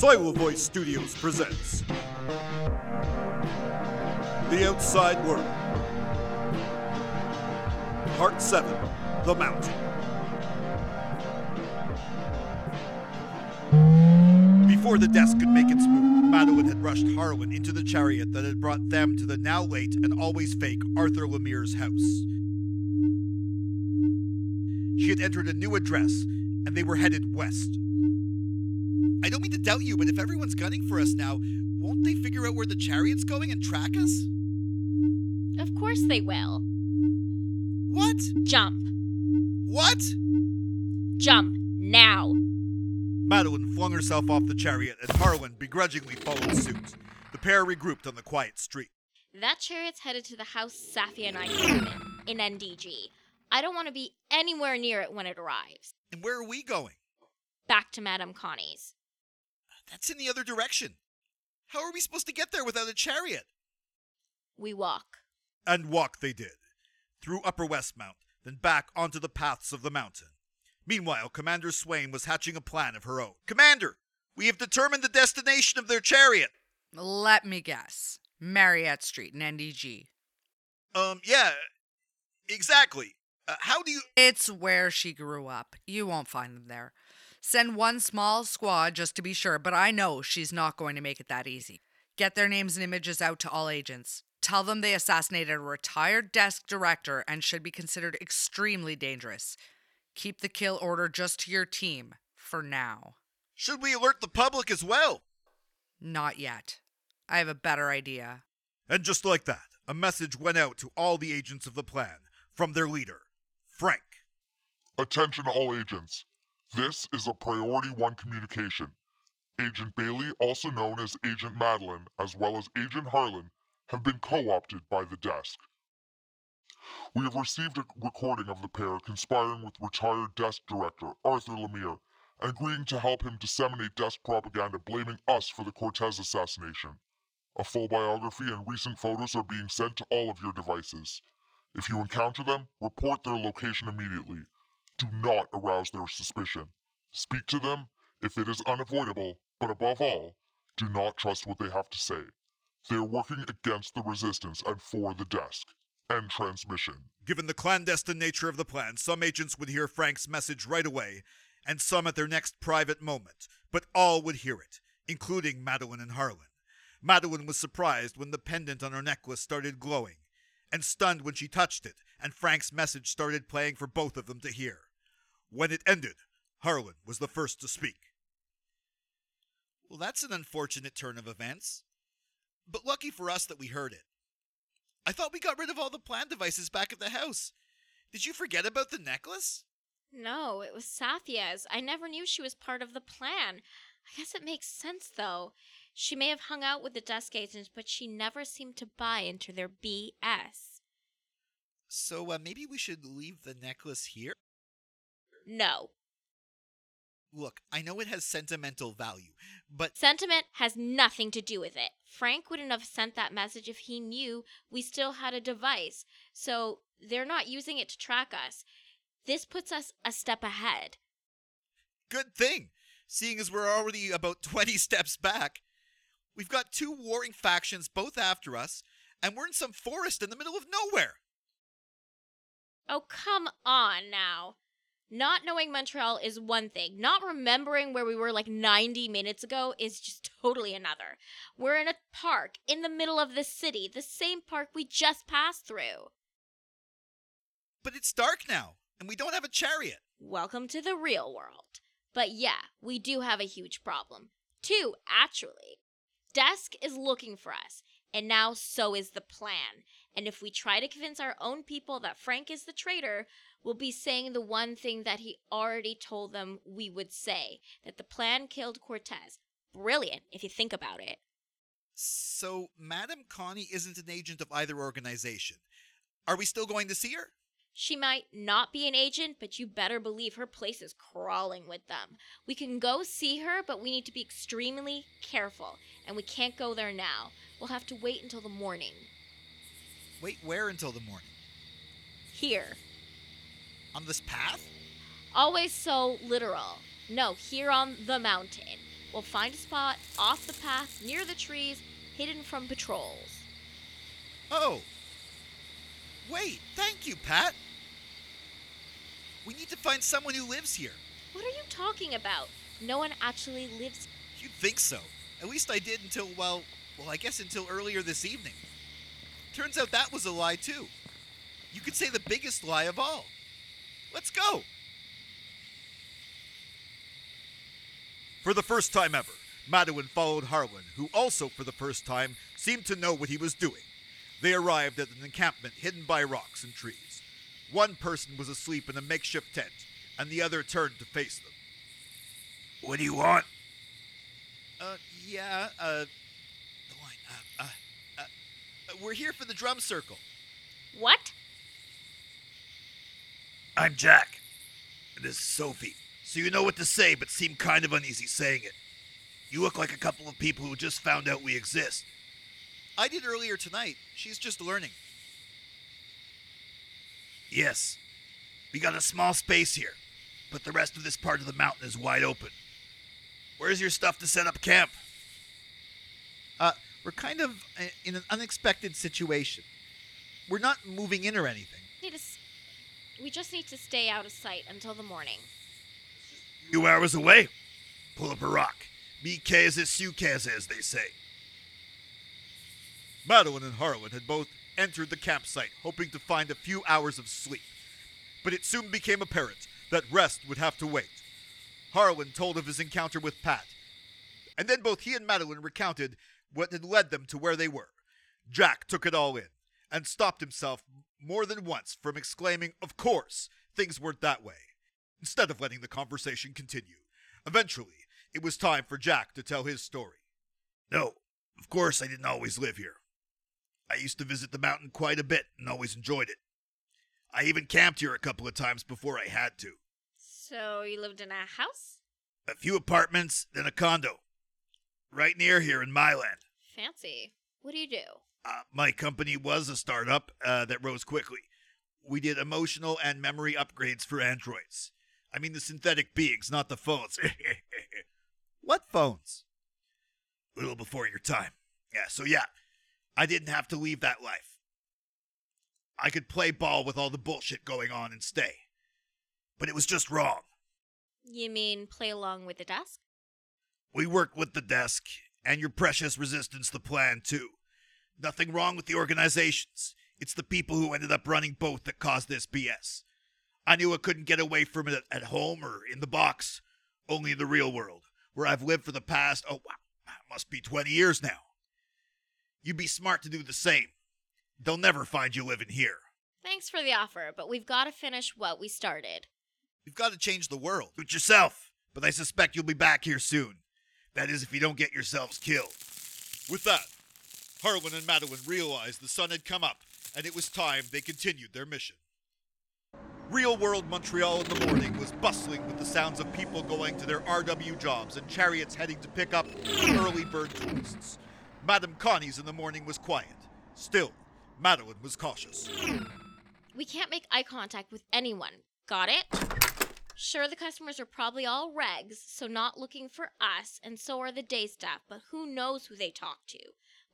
Silo Voice Studios presents The Outside World. Part 7 The Mountain. Before the desk could make its move, Madeline had rushed Harlan into the chariot that had brought them to the now late and always fake Arthur Lemire's house. She had entered a new address, and they were headed west. I don't mean to doubt you, but if everyone's gunning for us now, won't they figure out where the chariot's going and track us? Of course they will. What? Jump. What? Jump. Now. Madeline flung herself off the chariot, and Harlan begrudgingly followed suit. The pair regrouped on the quiet street. That chariot's headed to the house Safia and I live in, in NDG. I don't want to be anywhere near it when it arrives. And where are we going? Back to Madame Connie's. That's in the other direction. How are we supposed to get there without a chariot? We walk. And walk they did, through Upper Westmount, then back onto the paths of the mountain. Meanwhile, Commander Swain was hatching a plan of her own. Commander, we have determined the destination of their chariot. Let me guess. Marriott Street in NDG. Um, yeah, exactly. Uh, how do you. It's where she grew up. You won't find them there. Send one small squad just to be sure, but I know she's not going to make it that easy. Get their names and images out to all agents. Tell them they assassinated a retired desk director and should be considered extremely dangerous. Keep the kill order just to your team, for now. Should we alert the public as well? Not yet. I have a better idea. And just like that, a message went out to all the agents of the plan from their leader, Frank. Attention all agents. This is a Priority 1 communication. Agent Bailey, also known as Agent Madeline, as well as Agent Harlan, have been co opted by the desk. We have received a recording of the pair conspiring with retired desk director Arthur Lemire and agreeing to help him disseminate desk propaganda blaming us for the Cortez assassination. A full biography and recent photos are being sent to all of your devices. If you encounter them, report their location immediately. Do not arouse their suspicion. Speak to them if it is unavoidable, but above all, do not trust what they have to say. They are working against the resistance and for the desk. End transmission. Given the clandestine nature of the plan, some agents would hear Frank's message right away, and some at their next private moment, but all would hear it, including Madeline and Harlan. Madeline was surprised when the pendant on her necklace started glowing, and stunned when she touched it, and Frank's message started playing for both of them to hear. When it ended, Harlan was the first to speak. Well, that's an unfortunate turn of events. But lucky for us that we heard it. I thought we got rid of all the plan devices back at the house. Did you forget about the necklace? No, it was Safia's. I never knew she was part of the plan. I guess it makes sense, though. She may have hung out with the desk agents, but she never seemed to buy into their BS. So uh, maybe we should leave the necklace here? No. Look, I know it has sentimental value, but Sentiment has nothing to do with it. Frank wouldn't have sent that message if he knew we still had a device, so they're not using it to track us. This puts us a step ahead. good thing, seeing as we're already about 20 steps back. We've got two warring factions both after us, and we're in some forest in the middle of nowhere. Oh, come on now. Not knowing Montreal is one thing. Not remembering where we were like 90 minutes ago is just totally another. We're in a park in the middle of the city, the same park we just passed through. But it's dark now, and we don't have a chariot. Welcome to the real world. But yeah, we do have a huge problem. Two, actually. Desk is looking for us, and now so is the plan. And if we try to convince our own people that Frank is the traitor, we'll be saying the one thing that he already told them we would say that the plan killed Cortez. Brilliant, if you think about it. So, Madame Connie isn't an agent of either organization. Are we still going to see her? She might not be an agent, but you better believe her place is crawling with them. We can go see her, but we need to be extremely careful, and we can't go there now. We'll have to wait until the morning. Wait, where until the morning? Here. On this path? Always so literal. No, here on the mountain. We'll find a spot off the path near the trees, hidden from patrols. Oh. Wait, thank you, Pat. We need to find someone who lives here. What are you talking about? No one actually lives. You'd think so. At least I did until, well, well, I guess until earlier this evening. Turns out that was a lie, too. You could say the biggest lie of all. Let's go. For the first time ever, Madeline followed Harlan, who also, for the first time, seemed to know what he was doing. They arrived at an encampment hidden by rocks and trees. One person was asleep in a makeshift tent, and the other turned to face them. What do you want? Uh, yeah, uh, the line, uh, uh, uh, uh, we're here for the drum circle. What? I'm Jack. And this is Sophie. So you know what to say, but seem kind of uneasy saying it. You look like a couple of people who just found out we exist. I did earlier tonight. She's just learning. Yes. We got a small space here, but the rest of this part of the mountain is wide open. Where's your stuff to set up camp? Uh, we're kind of uh, in an unexpected situation. We're not moving in or anything. We just need to stay out of sight until the morning. Few hours away. Pull up a rock. Me casa su casa, as they say. Madeline and Harlan had both entered the campsite, hoping to find a few hours of sleep. But it soon became apparent that rest would have to wait. Harlan told of his encounter with Pat, and then both he and Madeline recounted what had led them to where they were. Jack took it all in and stopped himself more than once from exclaiming, Of course, things weren't that way, instead of letting the conversation continue. Eventually, it was time for Jack to tell his story. No, of course I didn't always live here. I used to visit the mountain quite a bit and always enjoyed it. I even camped here a couple of times before I had to. So you lived in a house? A few apartments, then a condo. Right near here in Mile End. Fancy. What do you do? Uh, my company was a startup uh, that rose quickly. We did emotional and memory upgrades for androids. I mean the synthetic beings, not the phones. what phones? A little before your time. Yeah, so yeah, I didn't have to leave that life. I could play ball with all the bullshit going on and stay. But it was just wrong. You mean play along with the desk? We worked with the desk, and your precious resistance the plan, too. Nothing wrong with the organizations. It's the people who ended up running both that caused this BS. I knew I couldn't get away from it at home or in the box, only in the real world, where I've lived for the past, oh, wow, must be 20 years now. You'd be smart to do the same. They'll never find you living here. Thanks for the offer, but we've got to finish what we started. You've got to change the world. Do it yourself, but I suspect you'll be back here soon. That is, if you don't get yourselves killed. With that, Harlan and Madeline realized the sun had come up, and it was time they continued their mission. Real world Montreal in the morning was bustling with the sounds of people going to their RW jobs and chariots heading to pick up early bird tourists. Madame Connie's in the morning was quiet. Still, Madeline was cautious. We can't make eye contact with anyone. Got it? Sure, the customers are probably all regs, so not looking for us, and so are the day staff, but who knows who they talk to?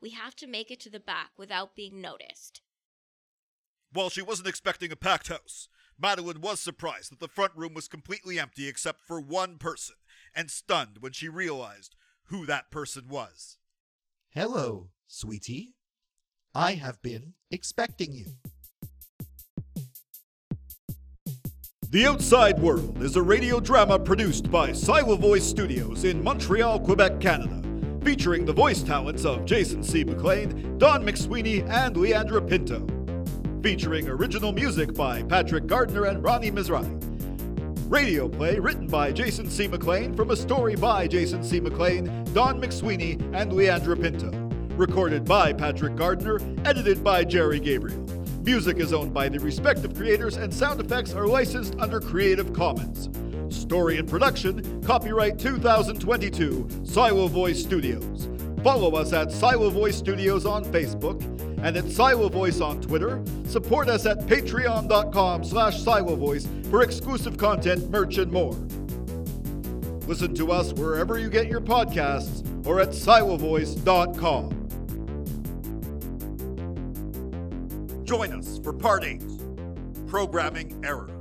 We have to make it to the back without being noticed. While she wasn't expecting a packed house, Madeline was surprised that the front room was completely empty except for one person, and stunned when she realized who that person was. Hello, sweetie. I have been expecting you. The Outside World is a radio drama produced by Silo Voice Studios in Montreal, Quebec, Canada, featuring the voice talents of Jason C. McLean, Dawn McSweeney, and Leandra Pinto. Featuring original music by Patrick Gardiner and Roni Mizrahi. Radio play written by Jason C. McLean from a story by Jason C. McLean, Dawn McSweeney, and Leandra Pinto. Recorded by Patrick Gardiner, edited by Jerry Gabriel. Music is owned by the respective creators and sound effects are licensed under Creative Commons. Story and production, copyright 2022, Silo Voice Studios. Follow us at Silo Voice Studios on Facebook and at Silo Voice on Twitter. Support us at patreon.com slash Voice for exclusive content, merch, and more. Listen to us wherever you get your podcasts or at silovoice.com. Join us for part 8 Programming Error.